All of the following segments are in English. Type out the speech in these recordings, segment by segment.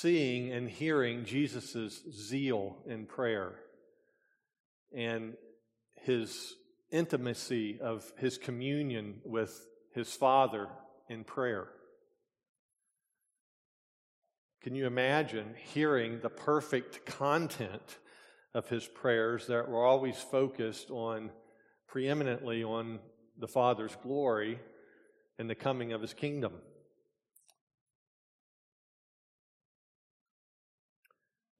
seeing and hearing Jesus' zeal in prayer and his intimacy of his communion with his Father in prayer. Can you imagine hearing the perfect content of his prayers that were always focused on preeminently on the Father's glory and the coming of his kingdom?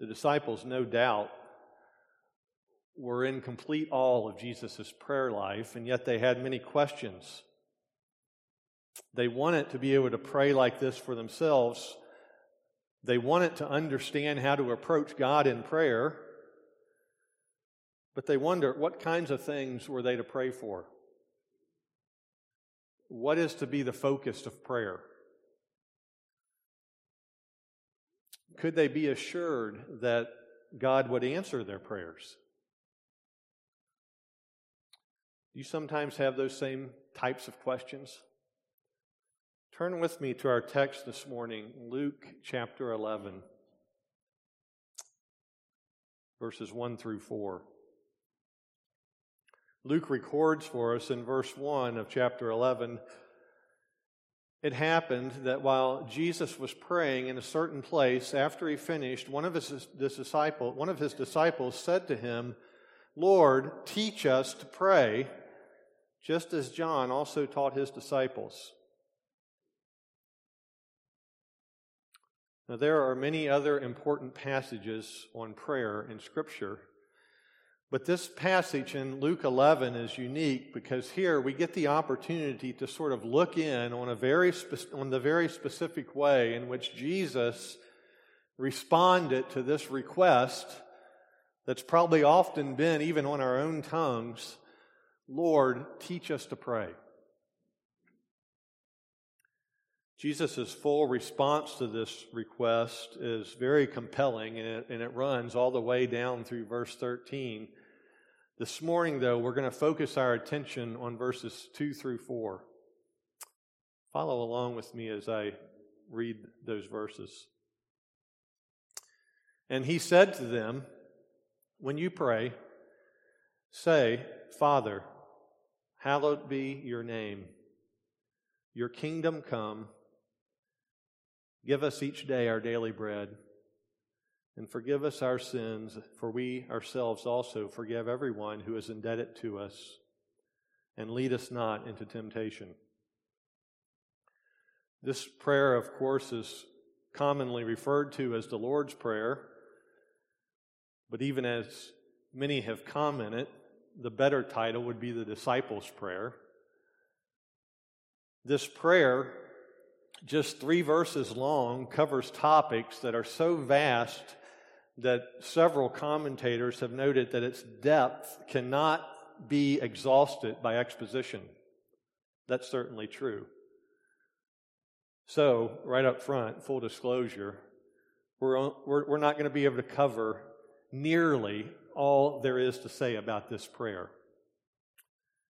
The disciples, no doubt, were in complete awe of Jesus' prayer life, and yet they had many questions. They wanted to be able to pray like this for themselves. They wanted to understand how to approach God in prayer, but they wonder what kinds of things were they to pray for? What is to be the focus of prayer? Could they be assured that God would answer their prayers? Do you sometimes have those same types of questions? Turn with me to our text this morning, Luke chapter 11, verses 1 through 4. Luke records for us in verse 1 of chapter 11 it happened that while Jesus was praying in a certain place, after he finished, one of his, disciple, one of his disciples said to him, Lord, teach us to pray just as John also taught his disciples. Now, there are many other important passages on prayer in Scripture, but this passage in Luke 11 is unique because here we get the opportunity to sort of look in on, a very spe- on the very specific way in which Jesus responded to this request that's probably often been even on our own tongues Lord, teach us to pray. Jesus' full response to this request is very compelling, and it, and it, runs all the way down through verse 13. This morning, though, we're going to focus our attention on verses 2 through 4. Follow along with me as I read those verses. And he said to them, When you pray, say, Father, Hallowed be your name. Your kingdom come. Give us each day our daily bread. And forgive us our sins, for we ourselves also forgive everyone who is indebted to us. And lead us not into temptation. This prayer, of course, is commonly referred to as the Lord's Prayer. But even as many have commented, the better title would be the disciples' prayer. This prayer, just three verses long, covers topics that are so vast that several commentators have noted that its depth cannot be exhausted by exposition. That's certainly true. So, right up front, full disclosure, we're, we're, we're not going to be able to cover nearly all there is to say about this prayer.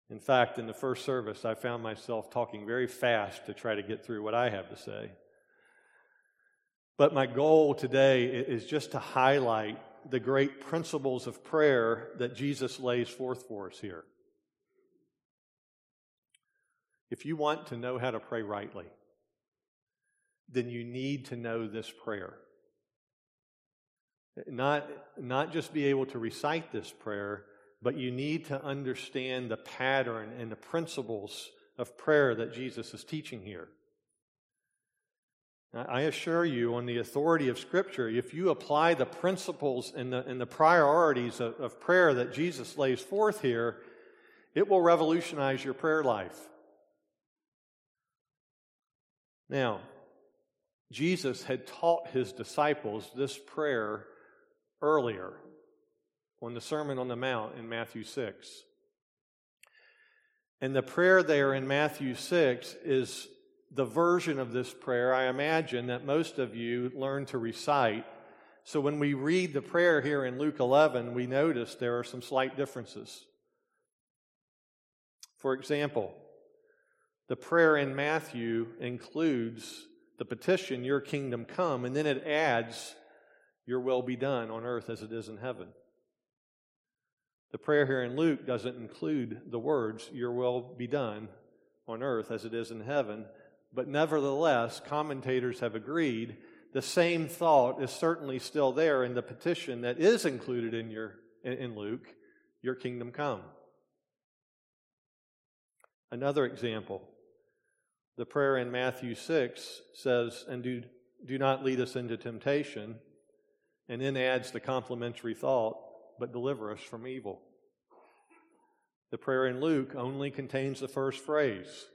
In fact, in the first service, I found myself talking very fast to try to get through what I have to say. But my goal today is just to highlight the great principles of prayer that Jesus lays forth for us here. If you want to know how to pray rightly, then you need to know this prayer. Not, not just be able to recite this prayer, but you need to understand the pattern and the principles of prayer that Jesus is teaching here. I assure you, on the authority of Scripture, if you apply the principles and the, and the priorities of, of prayer that Jesus lays forth here, it will revolutionize your prayer life. Now, Jesus had taught his disciples this prayer earlier on the Sermon on the Mount in Matthew 6. And the prayer there in Matthew 6 is the version of this prayer I imagine that most of you learn to recite. So when we read the prayer here in Luke 11, we notice there are some slight differences. For example, the prayer in Matthew includes the petition, Your kingdom come, and then it adds, Your will be done on earth as it is in heaven. The prayer here in Luke doesn't include the words, Your will be done on earth as it is in heaven, but nevertheless, commentators have agreed the same thought is certainly still there in the petition that is included in, your, in Luke, Your kingdom come. Another example, the prayer in Matthew 6 says, And do, do not lead us into temptation, and then adds the complementary thought, but deliver us from evil. The prayer in Luke only contains the first phrase.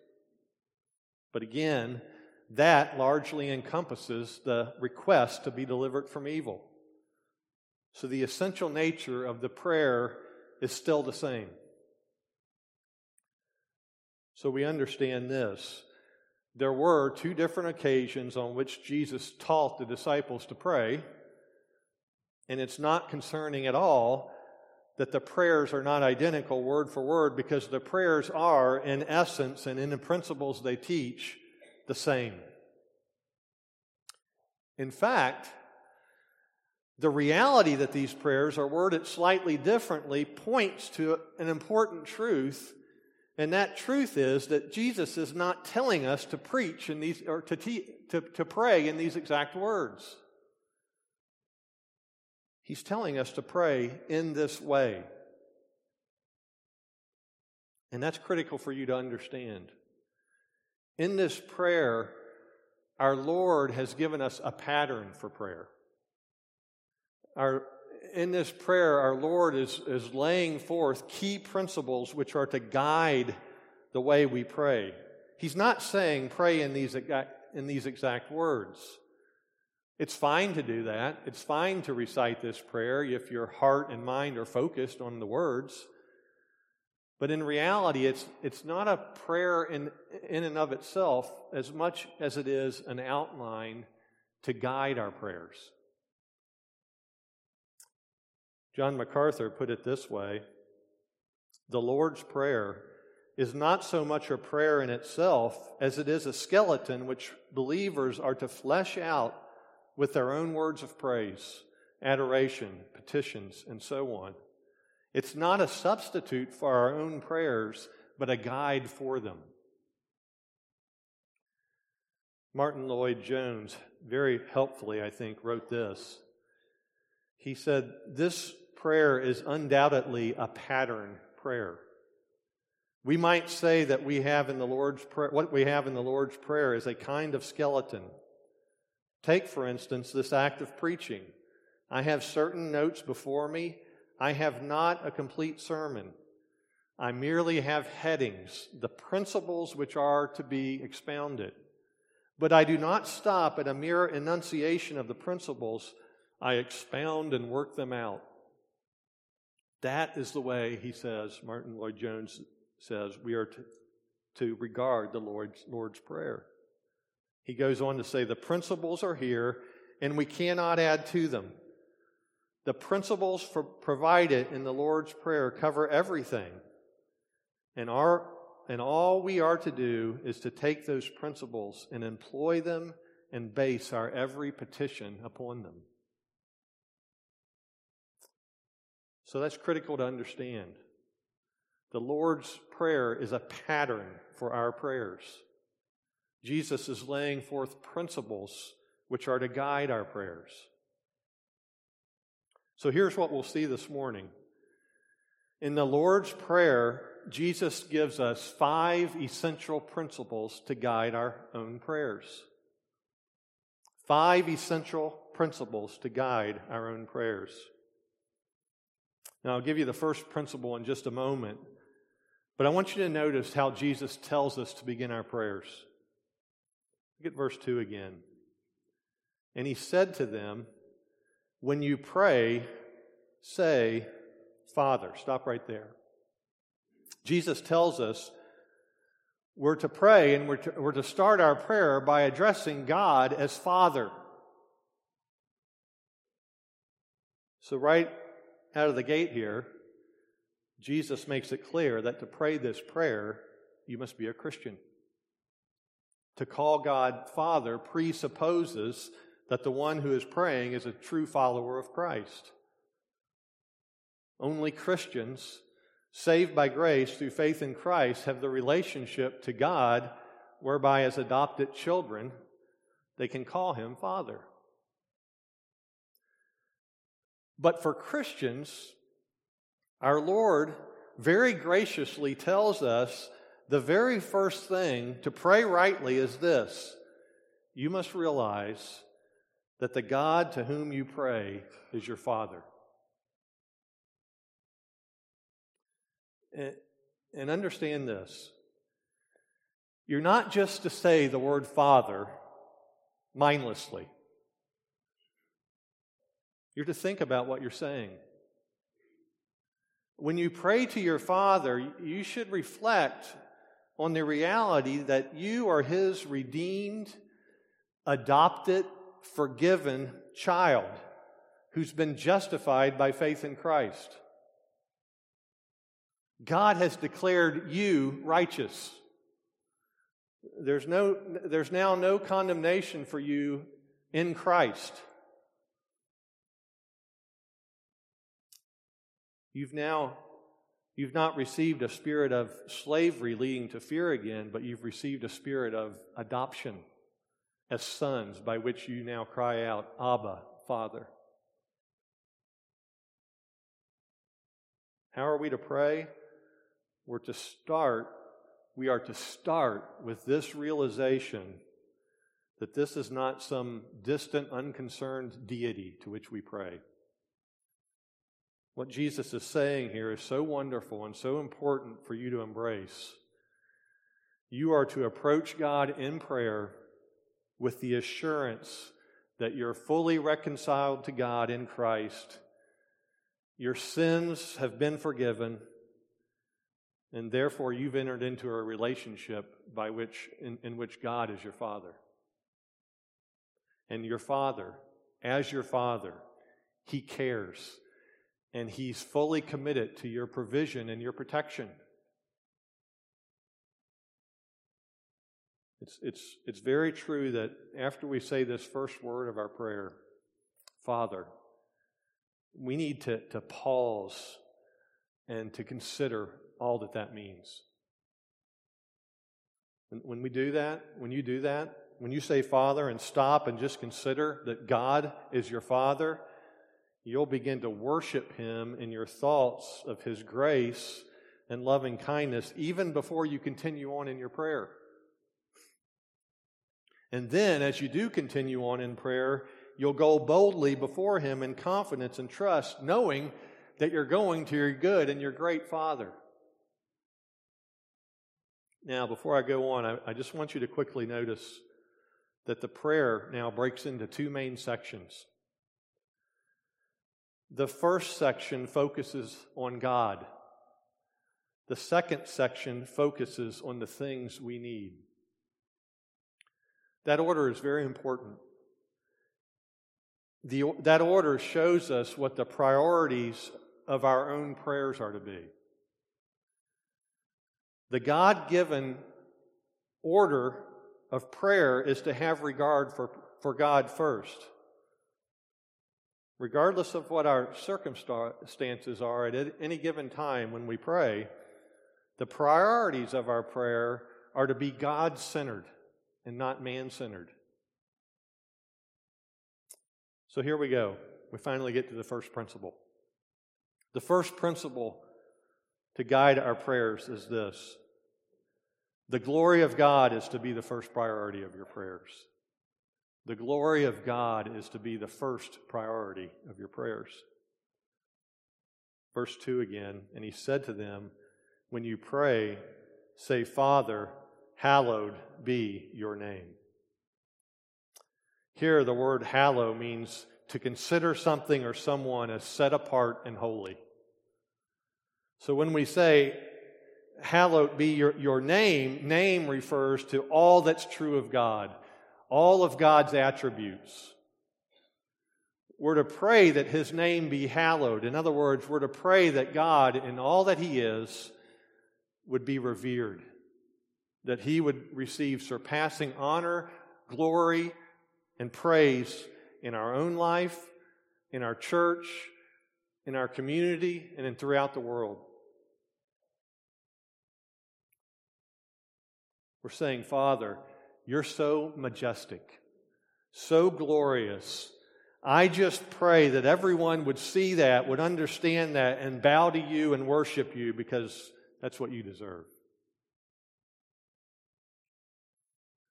But again, that largely encompasses the request to be delivered from evil. So the essential nature of the prayer is still the same. So we understand this. There were two different occasions on which Jesus taught the disciples to pray, and it's not concerning at all that the prayers are not identical word for word because the prayers are, in essence and in the principles they teach, the same. In fact, the reality that these prayers are worded slightly differently points to an important truth, and that truth is that Jesus is not telling us to preach in these or to, te- to, to pray in these exact words. He's telling us to pray in this way. And that's critical for you to understand. In this prayer, our Lord has given us a pattern for prayer. Our, in this prayer, our Lord is, is laying forth key principles which are to guide the way we pray. He's not saying pray in these, in these exact words. It's fine to do that. It's fine to recite this prayer if your heart and mind are focused on the words. But in reality, it's, it's not a prayer in, in and of itself as much as it is an outline to guide our prayers. John MacArthur put it this way The Lord's Prayer is not so much a prayer in itself as it is a skeleton which believers are to flesh out with their own words of praise, adoration, petitions, and so on. It's not a substitute for our own prayers, but a guide for them. Martyn Lloyd-Jones, very helpfully, I think, wrote this. He said, This prayer is undoubtedly a pattern prayer. We might say that we have in the Lord's prayer, what we have in the Lord's Prayer is a kind of skeleton. Take, for instance, this act of preaching. I have certain notes before me I have not a complete sermon. I merely have headings, the principles which are to be expounded. But I do not stop at a mere enunciation of the principles. I expound and work them out. That is the way, he says, Martyn Lloyd-Jones says, we are to, to regard the Lord's, Lord's Prayer. He goes on to say, the principles are here, and we cannot add to them. The principles provided in the Lord's Prayer cover everything. And, our, and all we are to do is to take those principles and employ them and base our every petition upon them. So that's critical to understand. The Lord's Prayer is a pattern for our prayers. Jesus is laying forth principles which are to guide our prayers. So here's what we'll see this morning. In the Lord's Prayer, Jesus gives us five essential principles to guide our own prayers. Five essential principles to guide our own prayers. Now, I'll give you the first principle in just a moment, but I want you to notice how Jesus tells us to begin our prayers. Look at verse 2 again. And he said to them, when you pray, say, Father. Stop right there. Jesus tells us we're to pray and we're to, we're to start our prayer by addressing God as Father. So, right out of the gate here, Jesus makes it clear that to pray this prayer, you must be a Christian. To call God Father presupposes that the one who is praying is a true follower of Christ. Only Christians saved by grace through faith in Christ have the relationship to God whereby, as adopted children, they can call him Father. But for Christians, our Lord very graciously tells us the very first thing to pray rightly is this you must realize that the God to whom you pray is your Father. And understand this you're not just to say the word Father mindlessly. You're to think about what you're saying. When you pray to your Father, you should reflect on the reality that you are His redeemed, adopted, forgiven child who's been justified by faith in Christ. God has declared you righteous. There's, no, there's now no condemnation for you in Christ. You've now you've not received a spirit of slavery leading to fear again, but you've received a spirit of adoption as sons by which you now cry out, Abba, Father. How are we to pray? We're to start, we are to start with this realization that this is not some distant, unconcerned deity to which we pray. What Jesus is saying here is so wonderful and so important for you to embrace. You are to approach God in prayer with the assurance that you're fully reconciled to God in Christ. Your sins have been forgiven and therefore you've entered into a relationship by which in, in which God is your father. And your father, as your father, he cares and he's fully committed to your provision and your protection. It's, it's, it's very true that after we say this first word of our prayer, Father, we need to, to pause and to consider all that that means. And when we do that, when you do that, when you say Father and stop and just consider that God is your Father, you'll begin to worship Him in your thoughts of His grace and loving kindness even before you continue on in your prayer. And then, as you do continue on in prayer, you'll go boldly before Him in confidence and trust, knowing that you're going to your good and your great Father. Now, before I go on, I, I, just want you to quickly notice that the prayer now breaks into two main sections. The first section focuses on God, the second section focuses on the things we need. That order is very important. The, that order shows us what the priorities of our own prayers are to be. The God given order of prayer is to have regard for, for God first. Regardless of what our circumstances are at any given time when we pray, the priorities of our prayer are to be God centered and not man centered. So here we go. We finally get to the first principle. The first principle to guide our prayers is this the glory of God is to be the first priority of your prayers. The glory of God is to be the first priority of your prayers. Verse 2 again, and he said to them, When you pray, say, Father, hallowed be your name. Here, the word hallow means to consider something or someone as set apart and holy. So when we say, hallowed be your, your name, name refers to all that's true of God, all of God's attributes. We're to pray that his name be hallowed. In other words, we're to pray that God, in all that he is, would be revered. that he would receive surpassing honor, glory, and praise in our own life, in our church, in our community, and in throughout the world. We're saying, Father, you're so majestic, so glorious. I just pray that everyone would see that, would understand that, and bow to you and worship you because that's what you deserve.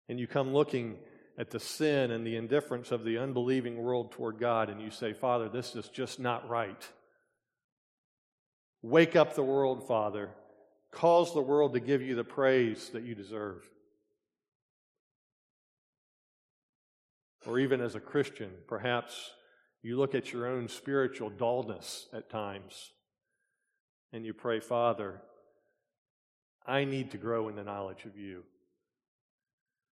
And you come looking at the sin and the indifference of the unbelieving world toward God, and you say, Father, this is just not right. Wake up the world, Father. Cause the world to give you the praise that you deserve. Or even as a Christian, perhaps you look at your own spiritual dullness at times and you pray, Father, I need to grow in the knowledge of you.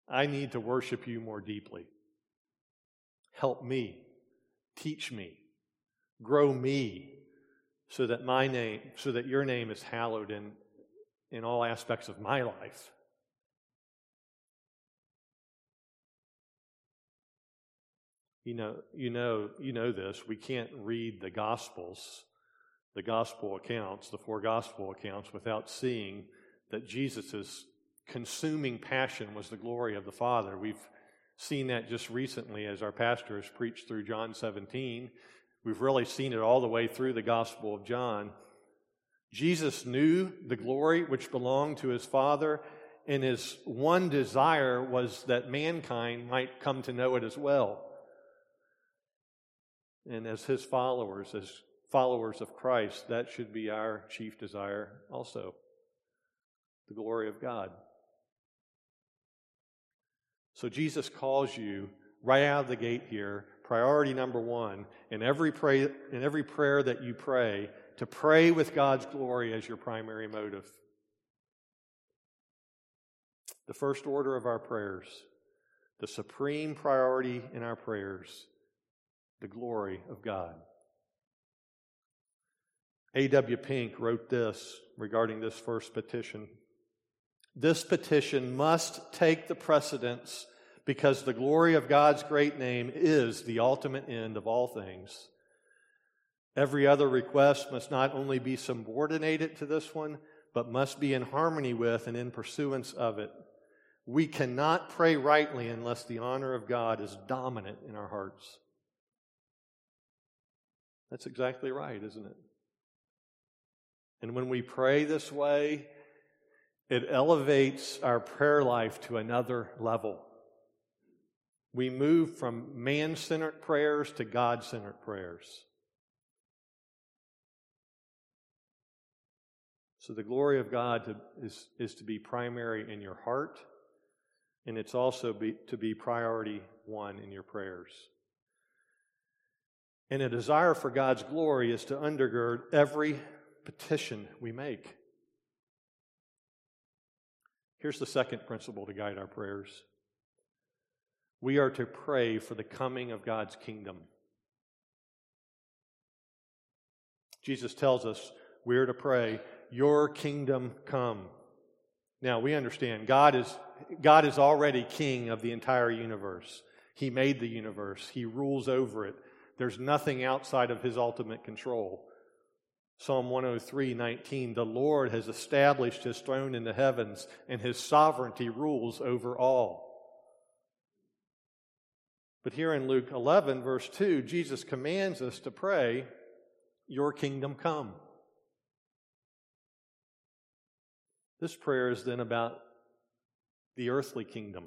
I need to worship you more deeply. Help me, teach me, grow me so that my name, so that your name is hallowed in, in all aspects of my life. You know, you know, you know this. We can't read the Gospels, the Gospel accounts, the four Gospel accounts, without seeing that Jesus' consuming passion was the glory of the Father. We've seen that just recently as our pastor has preached through John 17. We've really seen it all the way through the Gospel of John. Jesus knew the glory which belonged to his Father, and his one desire was that mankind might come to know it as well. And as his followers, as followers of Christ, that should be our chief desire also the glory of God. So Jesus calls you right out of the gate here, priority number one, in every, pray, in every prayer that you pray, to pray with God's glory as your primary motive. The first order of our prayers, the supreme priority in our prayers, the glory of God. A.W. Pink wrote this regarding this first petition. This petition must take the precedence because the glory of God's great name is the ultimate end of all things. Every other request must not only be subordinated to this one, but must be in harmony with and in pursuance of it. We cannot pray rightly unless the honor of God is dominant in our hearts. That's exactly right, isn't it? And when we pray this way, it elevates our prayer life to another level. We move from man centered prayers to God centered prayers. So, the glory of God to, is, is to be primary in your heart, and it's also be, to be priority one in your prayers. And a desire for God's glory is to undergird every petition we make. Here's the second principle to guide our prayers we are to pray for the coming of God's kingdom. Jesus tells us we are to pray, Your kingdom come. Now we understand God is, God is already king of the entire universe. He made the universe, He rules over it. There's nothing outside of His ultimate control. Psalm 103 19, the Lord has established his throne in the heavens, and his sovereignty rules over all. But here in Luke 11, verse 2, Jesus commands us to pray, Your kingdom come. This prayer is then about the earthly kingdom.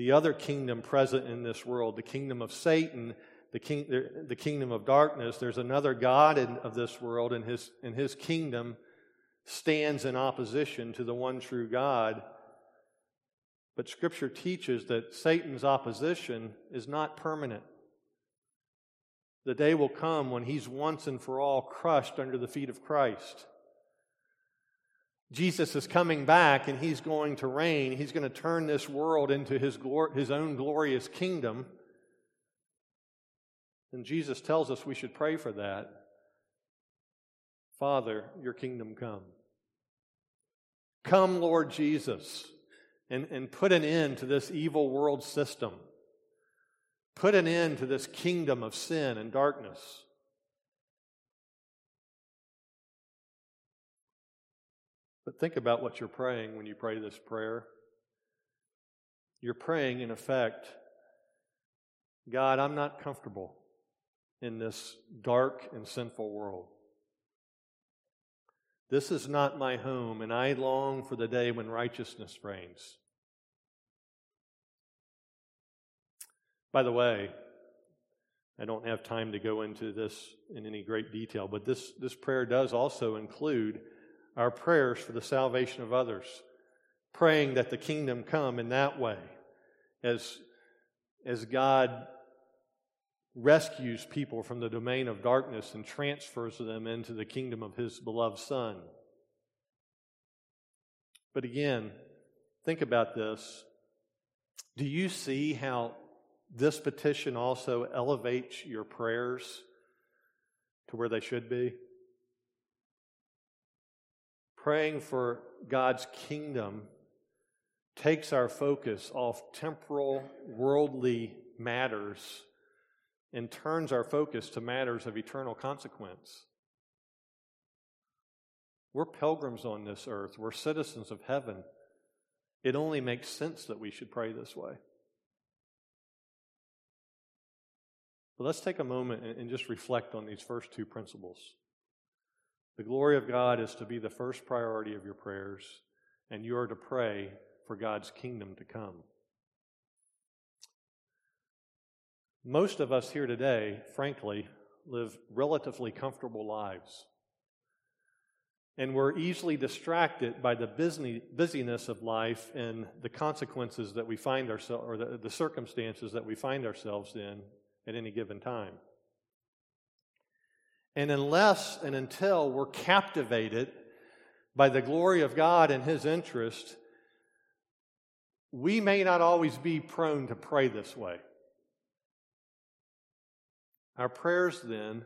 The other kingdom present in this world, the kingdom of Satan, the, king, the kingdom of darkness. There's another God in, of this world, and his, and his kingdom stands in opposition to the one true God. But Scripture teaches that Satan's opposition is not permanent. The day will come when he's once and for all crushed under the feet of Christ. Jesus is coming back and he's going to reign. He's going to turn this world into his, glor- his own glorious kingdom. And Jesus tells us we should pray for that. Father, your kingdom come. Come, Lord Jesus, and, and put an end to this evil world system. Put an end to this kingdom of sin and darkness. But think about what you're praying when you pray this prayer. You're praying, in effect, God, I'm not comfortable in this dark and sinful world. This is not my home, and I long for the day when righteousness reigns. By the way, I don't have time to go into this in any great detail, but this, this prayer does also include our prayers for the salvation of others, praying that the kingdom come in that way as, as God rescues people from the domain of darkness and transfers them into the kingdom of his beloved Son. But again, think about this. Do you see how this petition also elevates your prayers to where they should be? Praying for God's kingdom takes our focus off temporal, worldly matters and turns our focus to matters of eternal consequence. We're pilgrims on this earth, we're citizens of heaven. It only makes sense that we should pray this way. But let's take a moment and just reflect on these first two principles. The glory of God is to be the first priority of your prayers, and you are to pray for God's kingdom to come. Most of us here today, frankly, live relatively comfortable lives. And we're easily distracted by the busyness of life and the consequences that we find ourselves, or the, the circumstances that we find ourselves in at any given time. And unless and until we're captivated by the glory of God and His interest, we may not always be prone to pray this way. Our prayers then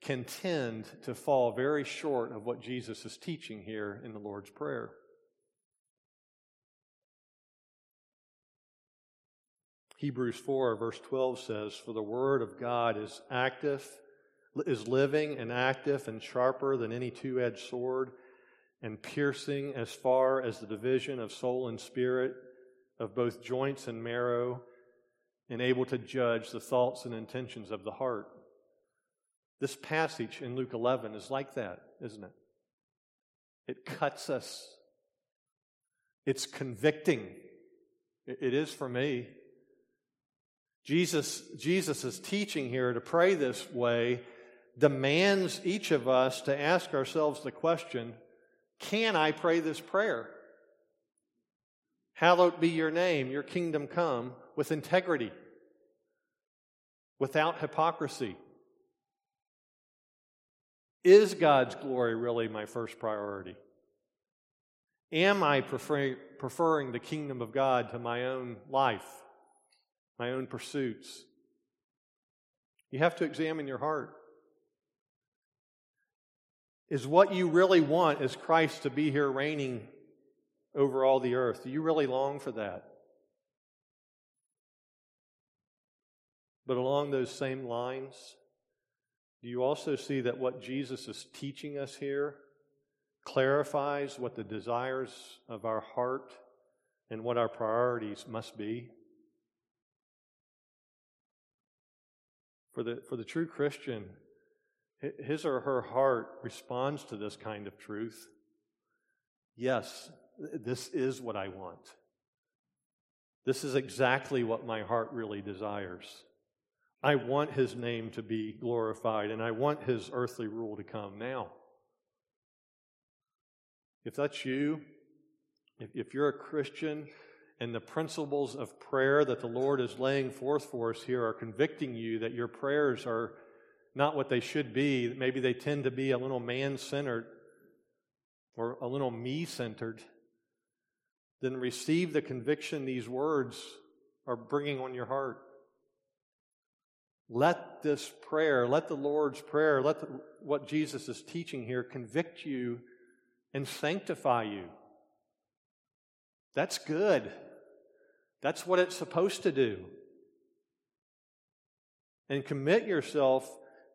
can tend to fall very short of what Jesus is teaching here in the Lord's Prayer. Hebrews 4, verse 12 says, For the word of God is active, is living and active and sharper than any two edged sword, and piercing as far as the division of soul and spirit, of both joints and marrow and able to judge the thoughts and intentions of the heart. This passage in Luke 11 is like that, isn't it? It cuts us. It's convicting. It is for me. Jesus, Jesus' is teaching here to pray this way demands each of us to ask ourselves the question can I pray this prayer? Hallowed be your name, your kingdom come with integrity, without hypocrisy. Is God's glory really my first priority? Am I prefer- preferring the kingdom of God to my own life, my own pursuits? You have to examine your heart. Is what you really want is Christ to be here reigning over all the earth. Do you really long for that? But along those same lines, do you also see that what Jesus is teaching us here clarifies what the desires of our heart and what our priorities must be? For the, for the true Christian, his or her heart responds to this kind of truth. Yes, this is what I want. This is exactly what my heart really desires. I want his name to be glorified, and I want his earthly rule to come now. If that's you, if, you're a Christian and the principles of prayer that the Lord is laying forth for us here are convicting you that your prayers are not what they should be, maybe they tend to be a little man centered or a little me centered then receive the conviction these words are bringing on your heart. Let this prayer, let the Lord's Prayer, let the, what Jesus is teaching here convict you and sanctify you. That's good. That's what it's supposed to do. And commit yourself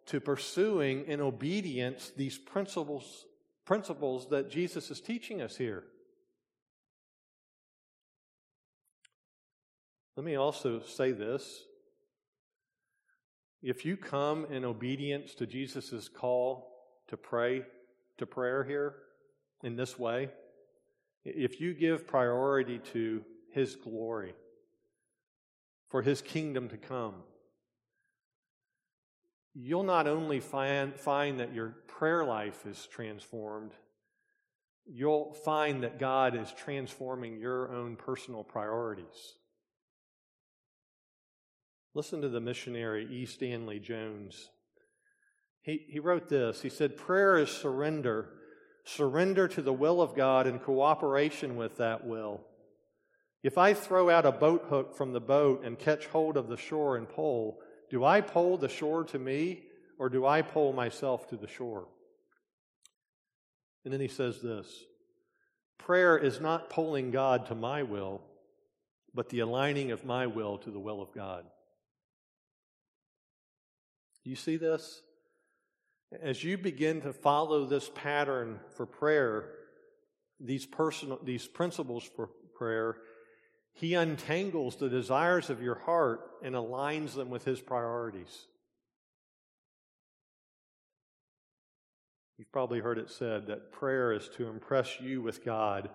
to pursuing in obedience these principles, principles that Jesus is teaching us here. Let me also say this. If you come in obedience to Jesus' call to pray, to prayer here in this way, if you give priority to His glory, for His kingdom to come, you'll not only find, find that your prayer life is transformed, you'll find that God is transforming your own personal priorities. Listen to the missionary E. Stanley Jones. He, he wrote this He said, Prayer is surrender, surrender to the will of God in cooperation with that will. If I throw out a boat hook from the boat and catch hold of the shore and pull, do I pull the shore to me or do I pull myself to the shore? And then he says this Prayer is not pulling God to my will, but the aligning of my will to the will of God. You see this? As you begin to follow this pattern for prayer, these personal these principles for prayer, he untangles the desires of your heart and aligns them with his priorities. You've probably heard it said that prayer is to impress you with God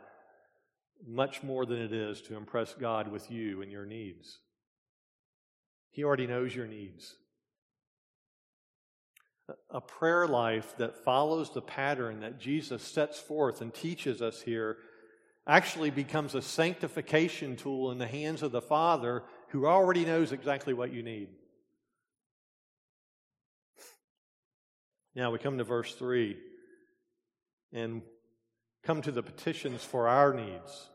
much more than it is to impress God with you and your needs. He already knows your needs a prayer life that follows the pattern that Jesus sets forth and teaches us here actually becomes a sanctification tool in the hands of the Father who already knows exactly what you need. Now we come to verse 3 and come to the petitions for our needs.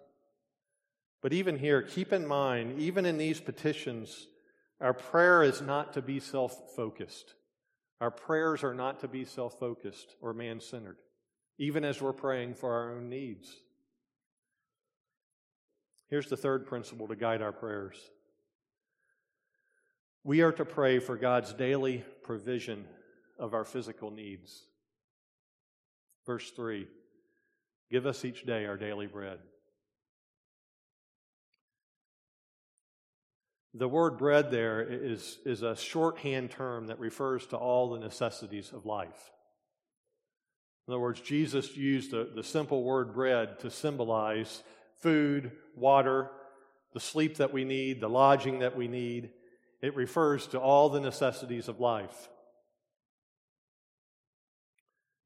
But even here, keep in mind, even in these petitions, our prayer is not to be self focused. Our prayers are not to be self focused or man centered, even as we're praying for our own needs. Here's the third principle to guide our prayers we are to pray for God's daily provision of our physical needs. Verse 3 Give us each day our daily bread. The word bread there is, is a shorthand term that refers to all the necessities of life. In other words, Jesus used the, the simple word bread to symbolize food, water, the sleep that we need, the lodging that we need. It refers to all the necessities of life.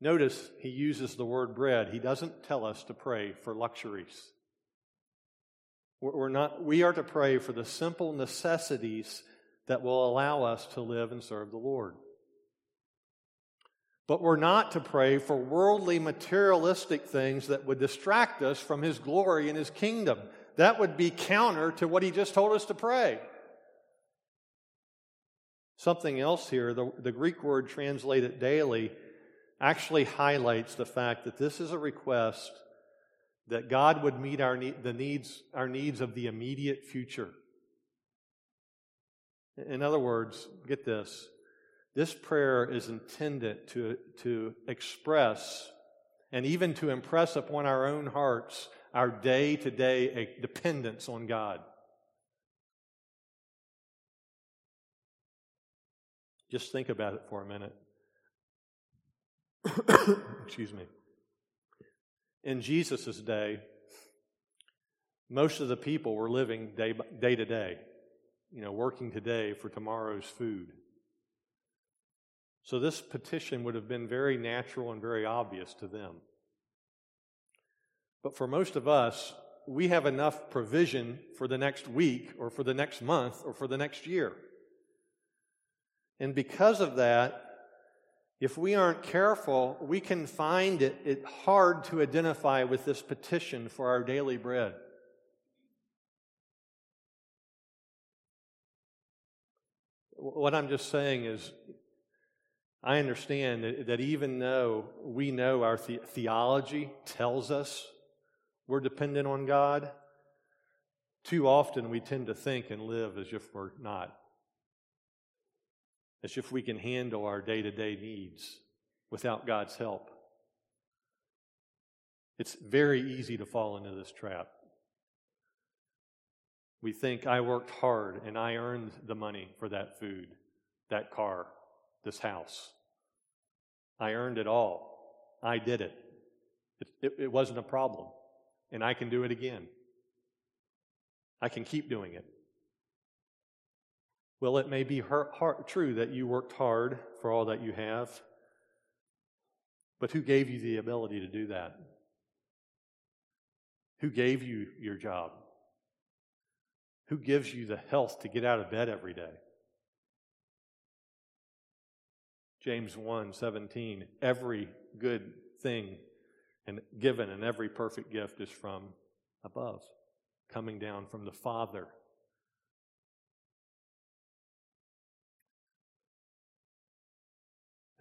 Notice he uses the word bread. He doesn't tell us to pray for luxuries. We're not, we are to pray for the simple necessities that will allow us to live and serve the Lord. But we're not to pray for worldly, materialistic things that would distract us from His glory and His kingdom. That would be counter to what He just told us to pray. Something else here, the, the Greek word translated daily actually highlights the fact that this is a request that God would meet our, the needs, our needs of the immediate future. In other words, get this this prayer is intended to, to express and even to impress upon our own hearts our day to day dependence on God. Just think about it for a minute. Excuse me in Jesus' day, most of the people were living day, day to day, you know, working today for tomorrow's food. So this petition would have been very natural and very obvious to them. But for most of us, we have enough provision for the next week or for the next month or for the next year. And because of that, if we aren't careful, we can find it, it hard to identify with this petition for our daily bread. What I'm just saying is, I understand that, that even though we know our the- theology tells us we're dependent on God, Too often we tend to think and live as if we're not, as if we can handle our day to day needs without God's help. It's very easy to fall into this trap. We think I worked hard and I earned the money for that food, that car, this house. I earned it all. I did it. It, it, it wasn't a problem. And I can do it again. I can keep doing it. Well, it may be true that you worked hard for all that you have, but who gave you the ability to do that? Who gave you your job? Who gives you the health to get out of bed every day? James 1 17, every good thing and given and every perfect gift is from above, coming down from the Father.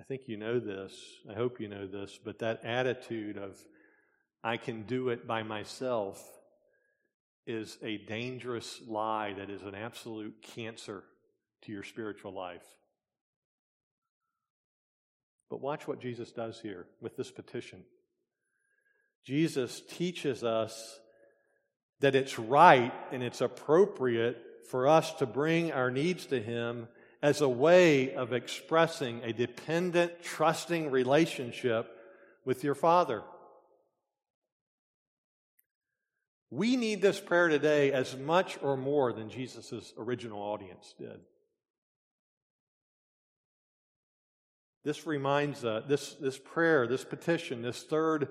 I think you know this. I hope you know this, but that attitude of, I can do it by myself is a dangerous lie that is an absolute cancer to your spiritual life. But watch what Jesus does here with this petition. Jesus teaches us that it's right and it's appropriate for us to bring our needs to Him as a way of expressing a dependent, trusting relationship with your Father. We need this prayer today as much or more than Jesus' original audience did. This reminds us, uh, this, this prayer, this petition, this third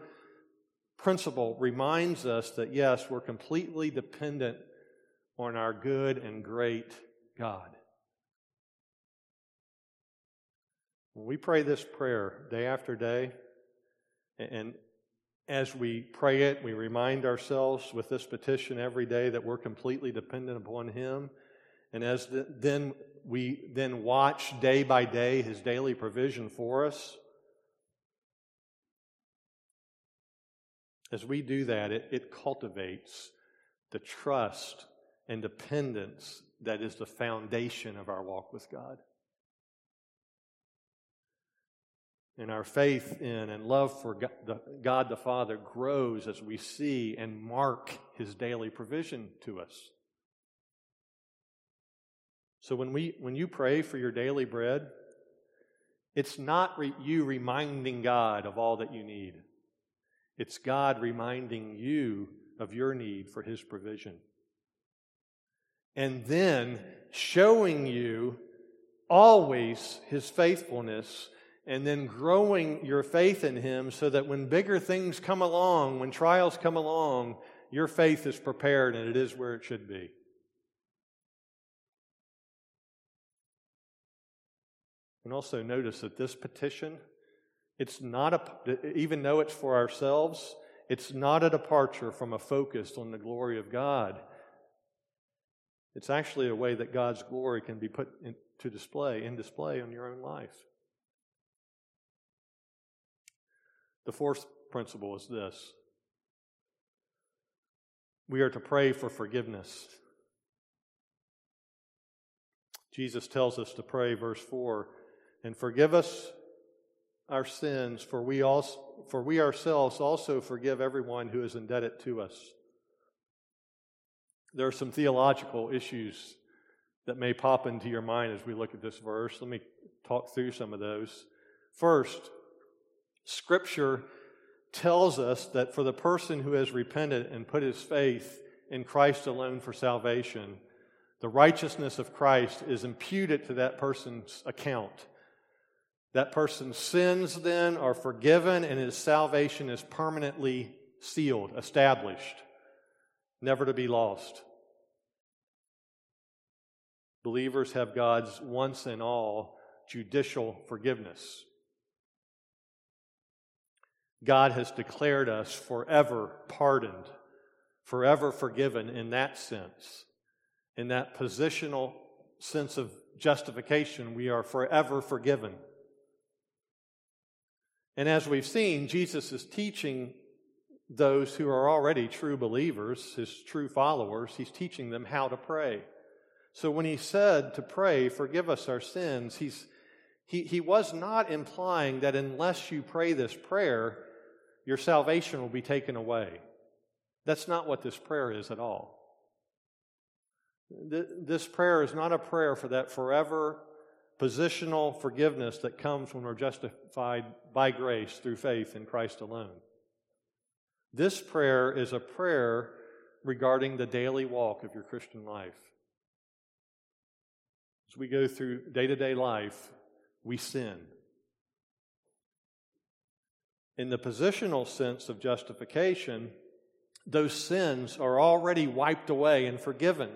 principle reminds us that yes, we're completely dependent on our good and great God. When we pray this prayer day after day, and as we pray it, we remind ourselves with this petition every day that we're completely dependent upon Him. And as the, then we then watch day by day His daily provision for us. As we do that, it, it cultivates the trust and dependence that is the foundation of our walk with God. And our faith in and love for God the Father grows as we see and mark His daily provision to us. So when, we, when you pray for your daily bread, it's not re- you reminding God of all that you need. It's God reminding you of your need for His provision. And then showing you always His faithfulness and then growing your faith in Him so that when bigger things come along, when trials come along, your faith is prepared and it is where it should be. And also notice that this petition, it's not a, even though it's for ourselves, it's not a departure from a focus on the glory of God. It's actually a way that God's glory can be put into display, in display on your own life. The fourth principle is this we are to pray for forgiveness. Jesus tells us to pray, verse 4, and forgive us our sins, for we, also, for we ourselves also forgive everyone who is indebted to us. There are some theological issues that may pop into your mind as we look at this verse. Let me talk through some of those. First, Scripture tells us that for the person who has repented and put his faith in Christ alone for salvation, the righteousness of Christ is imputed to that person's account. That person's sins then are forgiven and his salvation is permanently sealed, established, never to be lost. Believers have God's once and all judicial forgiveness. God has declared us forever pardoned, forever forgiven in that sense. In that positional sense of justification, we are forever forgiven. And as we've seen, Jesus is teaching those who are already true believers, his true followers, he's teaching them how to pray. So when he said to pray, forgive us our sins, he's, he, he was not implying that unless you pray this prayer, your salvation will be taken away. That's not what this prayer is at all. This prayer is not a prayer for that forever positional forgiveness that comes when we're justified by grace through faith in Christ alone. This prayer is a prayer regarding the daily walk of your Christian life. As we go through day to day life, we sin. In the positional sense of justification, those sins are already wiped away and forgiven.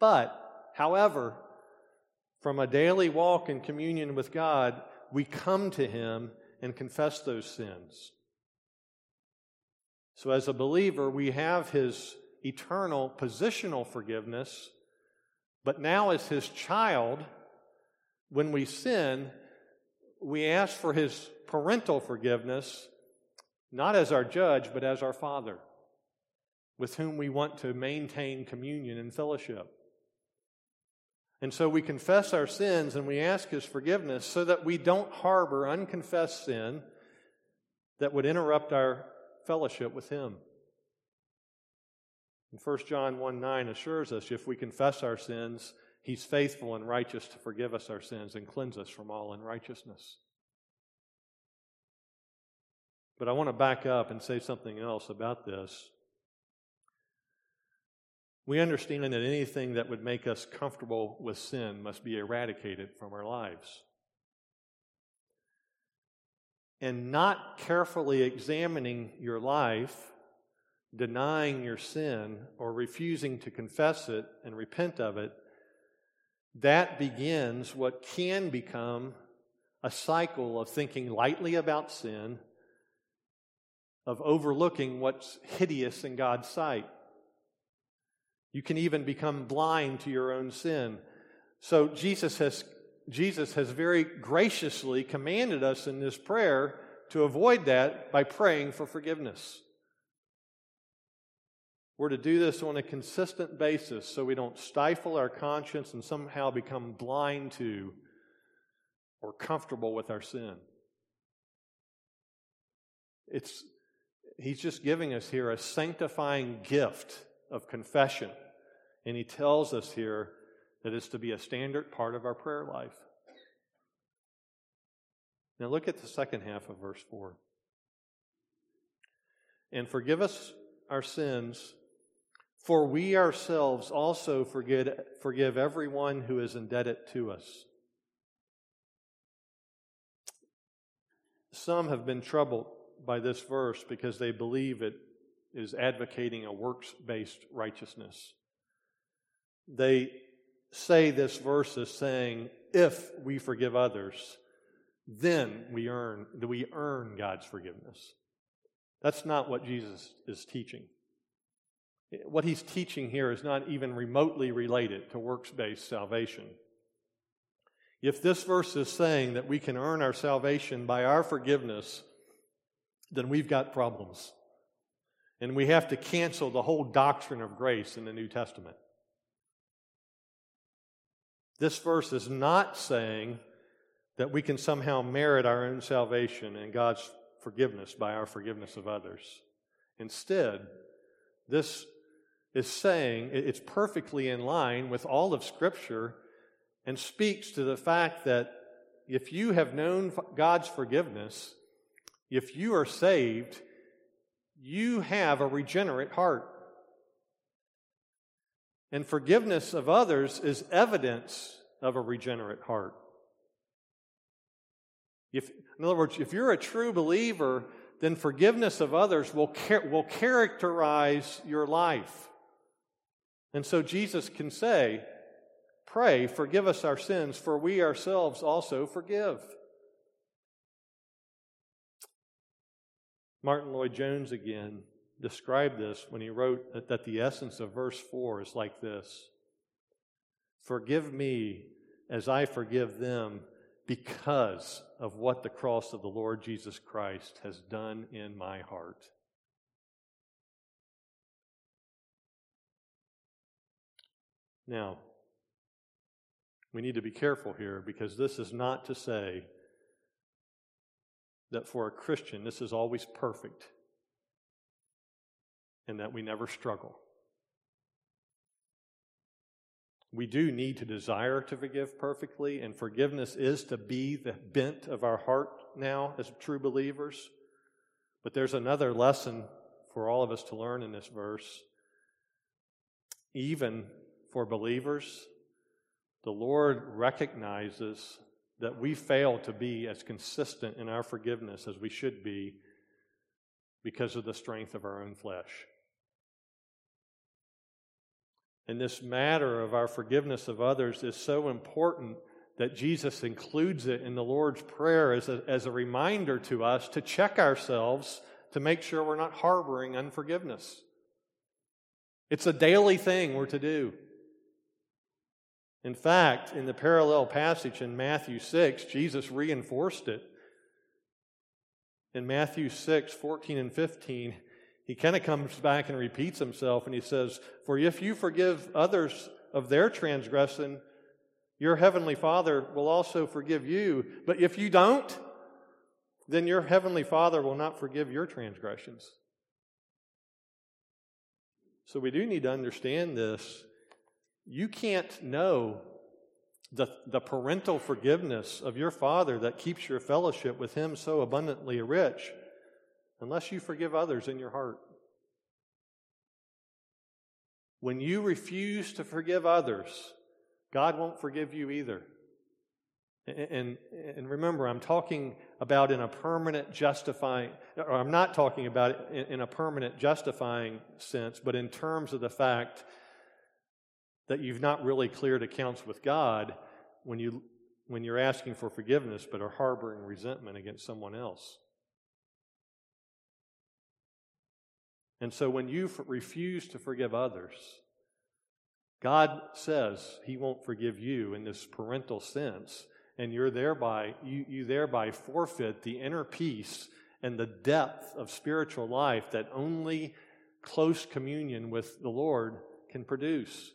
But, however, from a daily walk in communion with God, we come to Him and confess those sins. So, as a believer, we have His eternal positional forgiveness, but now, as His child, when we sin, we ask for His parental forgiveness, not as our judge, but as our Father, with whom we want to maintain communion and fellowship. And so we confess our sins and we ask His forgiveness so that we don't harbor unconfessed sin that would interrupt our fellowship with Him. And 1 John 1 9 assures us if we confess our sins, He's faithful and righteous to forgive us our sins and cleanse us from all unrighteousness. But I want to back up and say something else about this. We understand that anything that would make us comfortable with sin must be eradicated from our lives. And not carefully examining your life, denying your sin, or refusing to confess it and repent of it, that begins what can become a cycle of thinking lightly about sin, of overlooking what's hideous in God's sight. You can even become blind to your own sin. So Jesus has, Jesus has very graciously commanded us in this prayer to avoid that by praying for forgiveness. We're to do this on a consistent basis so we don't stifle our conscience and somehow become blind to or comfortable with our sin. It's, he's just giving us here a sanctifying gift of confession. And he tells us here that it's to be a standard part of our prayer life. Now look at the second half of verse 4. And forgive us our sins, for we ourselves also forgive, forgive everyone who is indebted to us. Some have been troubled by this verse because they believe it is advocating a works based righteousness. They say this verse is saying, if we forgive others, then we earn, we earn God's forgiveness. That's not what Jesus is teaching. What he's teaching here is not even remotely related to works based salvation. If this verse is saying that we can earn our salvation by our forgiveness, then we've got problems. And we have to cancel the whole doctrine of grace in the New Testament. This verse is not saying that we can somehow merit our own salvation and God's forgiveness by our forgiveness of others. Instead, this is saying it's perfectly in line with all of Scripture and speaks to the fact that if you have known God's forgiveness, if you are saved, you have a regenerate heart. And forgiveness of others is evidence of a regenerate heart. If, in other words, if you're a true believer, then forgiveness of others will, will characterize your life. And so Jesus can say, Pray, forgive us our sins, for we ourselves also forgive. Martyn Lloyd-Jones again described this when he wrote that, that the essence of verse 4 is like this Forgive me as I forgive them because of what the cross of the Lord Jesus Christ has done in my heart. Now, we need to be careful here because this is not to say that for a Christian this is always perfect and that we never struggle. We do need to desire to forgive perfectly, and forgiveness is to be the bent of our heart now as true believers. But there's another lesson for all of us to learn in this verse. Even for believers, the Lord recognizes that we fail to be as consistent in our forgiveness as we should be because of the strength of our own flesh. And this matter of our forgiveness of others is so important that Jesus includes it in the Lord's Prayer as a, as a reminder to us to check ourselves to make sure we're not harboring unforgiveness. It's a daily thing we're to do. In fact, in the parallel passage in Matthew 6, Jesus reinforced it. In Matthew 6, 14 and 15, he kind of comes back and repeats himself and he says, For if you forgive others of their transgression, your heavenly Father will also forgive you. But if you don't, then your heavenly Father will not forgive your transgressions. So we do need to understand this. You can't know the, the parental forgiveness of your Father that keeps your fellowship with Him so abundantly rich unless you forgive others in your heart. When you refuse to forgive others, God won't forgive you either. And, and, remember, I'm talking about in a permanent justifying, or I'm not talking about it in a permanent justifying sense, but in terms of the fact that you've not really cleared accounts with God when, you, when you're asking for forgiveness but are harboring resentment against someone else. And so when you refuse to forgive others, God says He won't forgive you in this parental sense, and you're thereby you, you thereby forfeit the inner peace and the depth of spiritual life that only close communion with the Lord can produce.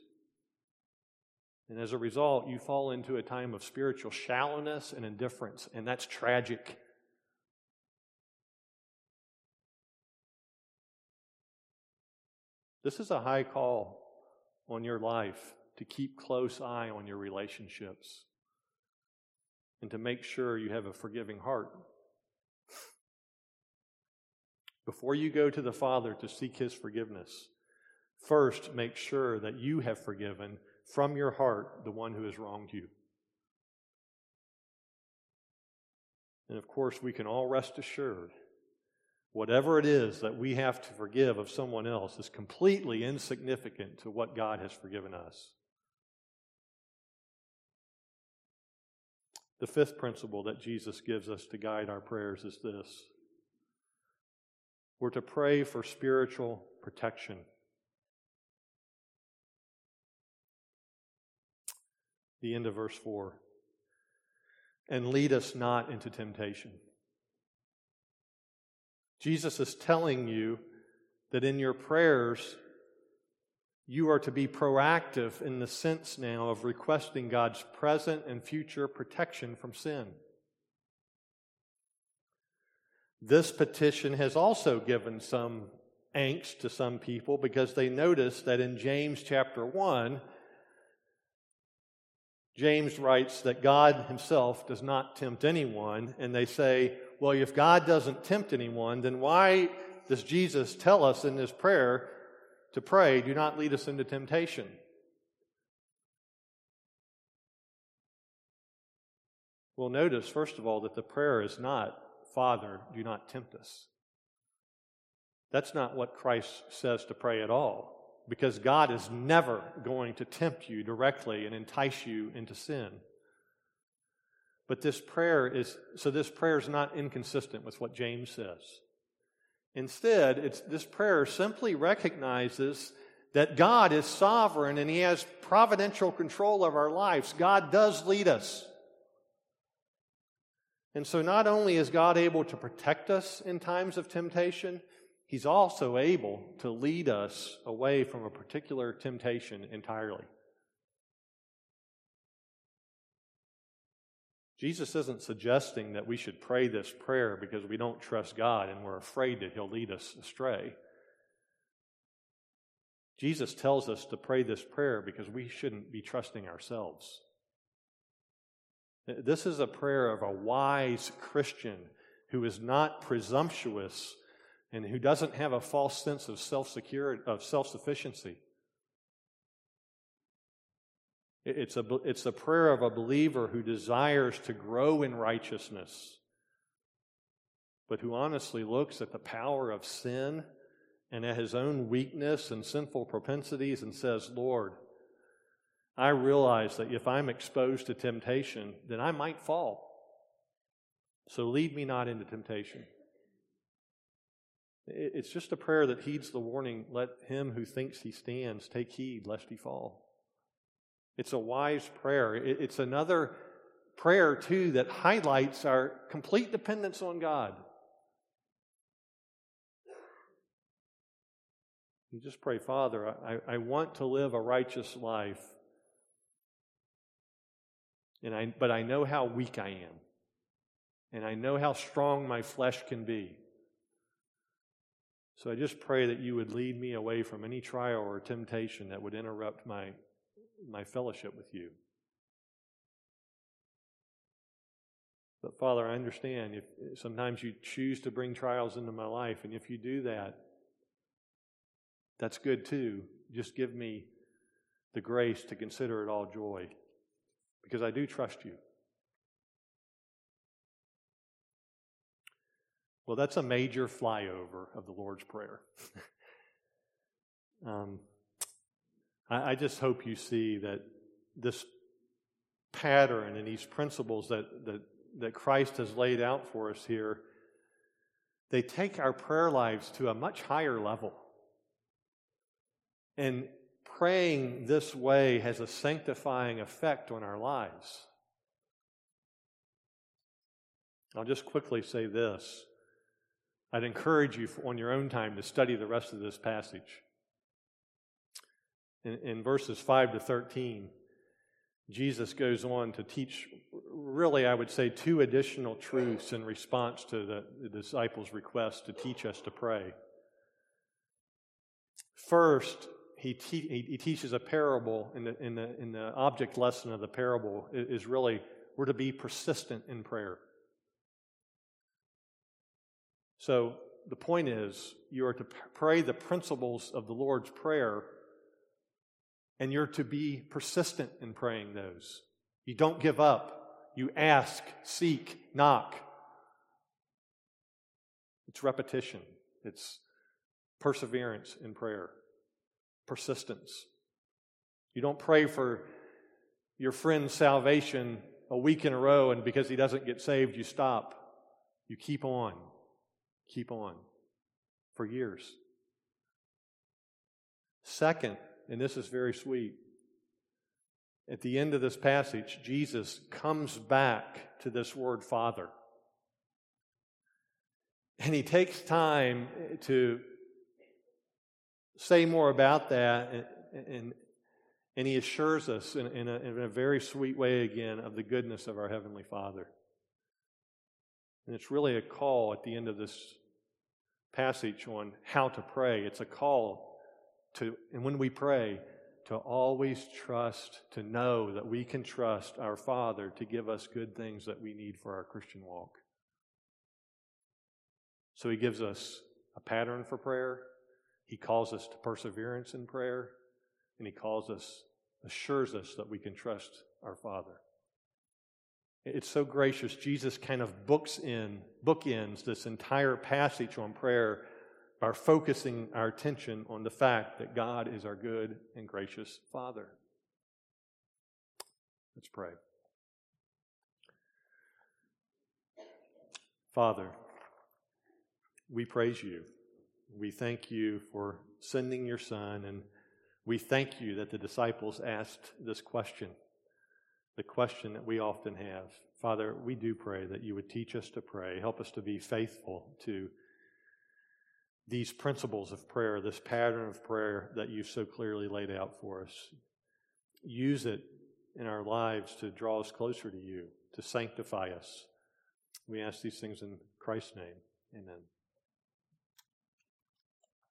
And as a result, you fall into a time of spiritual shallowness and indifference, and that's tragic. This is a high call on your life to keep close eye on your relationships and to make sure you have a forgiving heart. Before you go to the Father to seek His forgiveness, first make sure that you have forgiven from your heart the one who has wronged you. And of course, we can all rest assured Whatever it is that we have to forgive of someone else is completely insignificant to what God has forgiven us. The fifth principle that Jesus gives us to guide our prayers is this we're to pray for spiritual protection. The end of verse 4. And lead us not into temptation. Jesus is telling you that in your prayers, you are to be proactive in the sense now of requesting God's present and future protection from sin. This petition has also given some angst to some people because they notice that in James chapter 1, James writes that God himself does not tempt anyone, and they say, well, if God doesn't tempt anyone, then why does Jesus tell us in this prayer to pray, do not lead us into temptation? Well, notice, first of all, that the prayer is not, Father, do not tempt us. That's not what Christ says to pray at all, because God is never going to tempt you directly and entice you into sin. But this prayer is, so this prayer is not inconsistent with what James says. Instead, it's, this prayer simply recognizes that God is sovereign and He has providential control of our lives. God does lead us. And so, not only is God able to protect us in times of temptation, He's also able to lead us away from a particular temptation entirely. Jesus isn't suggesting that we should pray this prayer because we don't trust God and we're afraid that He'll lead us astray. Jesus tells us to pray this prayer because we shouldn't be trusting ourselves. This is a prayer of a wise Christian who is not presumptuous and who doesn't have a false sense of self-security of self-sufficiency. It's a, it's a prayer of a believer who desires to grow in righteousness, but who honestly looks at the power of sin and at his own weakness and sinful propensities and says, Lord, I realize that if I'm exposed to temptation, then I might fall. So lead me not into temptation. It's just a prayer that heeds the warning let him who thinks he stands take heed lest he fall. It's a wise prayer. It's another prayer, too, that highlights our complete dependence on God. You just pray, Father, I, I want to live a righteous life, and I, but I know how weak I am, and I know how strong my flesh can be. So I just pray that you would lead me away from any trial or temptation that would interrupt my my fellowship with you. But Father, I understand if sometimes you choose to bring trials into my life, and if you do that, that's good too. Just give me the grace to consider it all joy because I do trust you. Well, that's a major flyover of the Lord's Prayer. um, I, I just hope you see that this pattern and these principles that, that, that Christ has laid out for us here, they take our prayer lives to a much higher level. And praying this way has a sanctifying effect on our lives. I'll just quickly say this. I'd encourage you on your own time to study the rest of this passage in, in verses 5 to 13, Jesus goes on to teach, really, I would say, two additional truths in response to the, the disciples' request to teach us to pray. First, he, te- he teaches a parable, and the, the, in the object lesson of the parable is really we're to be persistent in prayer. So the point is, you are to pray the principles of the Lord's Prayer and you're to be persistent in praying those. You don't give up. You ask, seek, knock. It's repetition, it's perseverance in prayer, persistence. You don't pray for your friend's salvation a week in a row, and because he doesn't get saved, you stop. You keep on, keep on for years. Second, and this is very sweet. At the end of this passage, Jesus comes back to this word Father. And he takes time to say more about that, and, and, and he assures us in, in, a, in a very sweet way again of the goodness of our Heavenly Father. And it's really a call at the end of this passage on how to pray. It's a call to, and when we pray, to always trust, to know that we can trust our Father to give us good things that we need for our Christian walk. So He gives us a pattern for prayer. He calls us to perseverance in prayer. And He calls us, assures us that we can trust our Father. It's so gracious. Jesus kind of books in, bookends this entire passage on prayer by focusing our attention on the fact that God is our good and gracious Father. Let's pray. Father, we praise you. We thank you for sending your Son, and we thank you that the disciples asked this question, the question that we often have. Father, we do pray that you would teach us to pray. Help us to be faithful to these principles of prayer, this pattern of prayer that you've so clearly laid out for us. Use it in our lives to draw us closer to you. to sanctify us. We ask these things in Christ's name. Amen.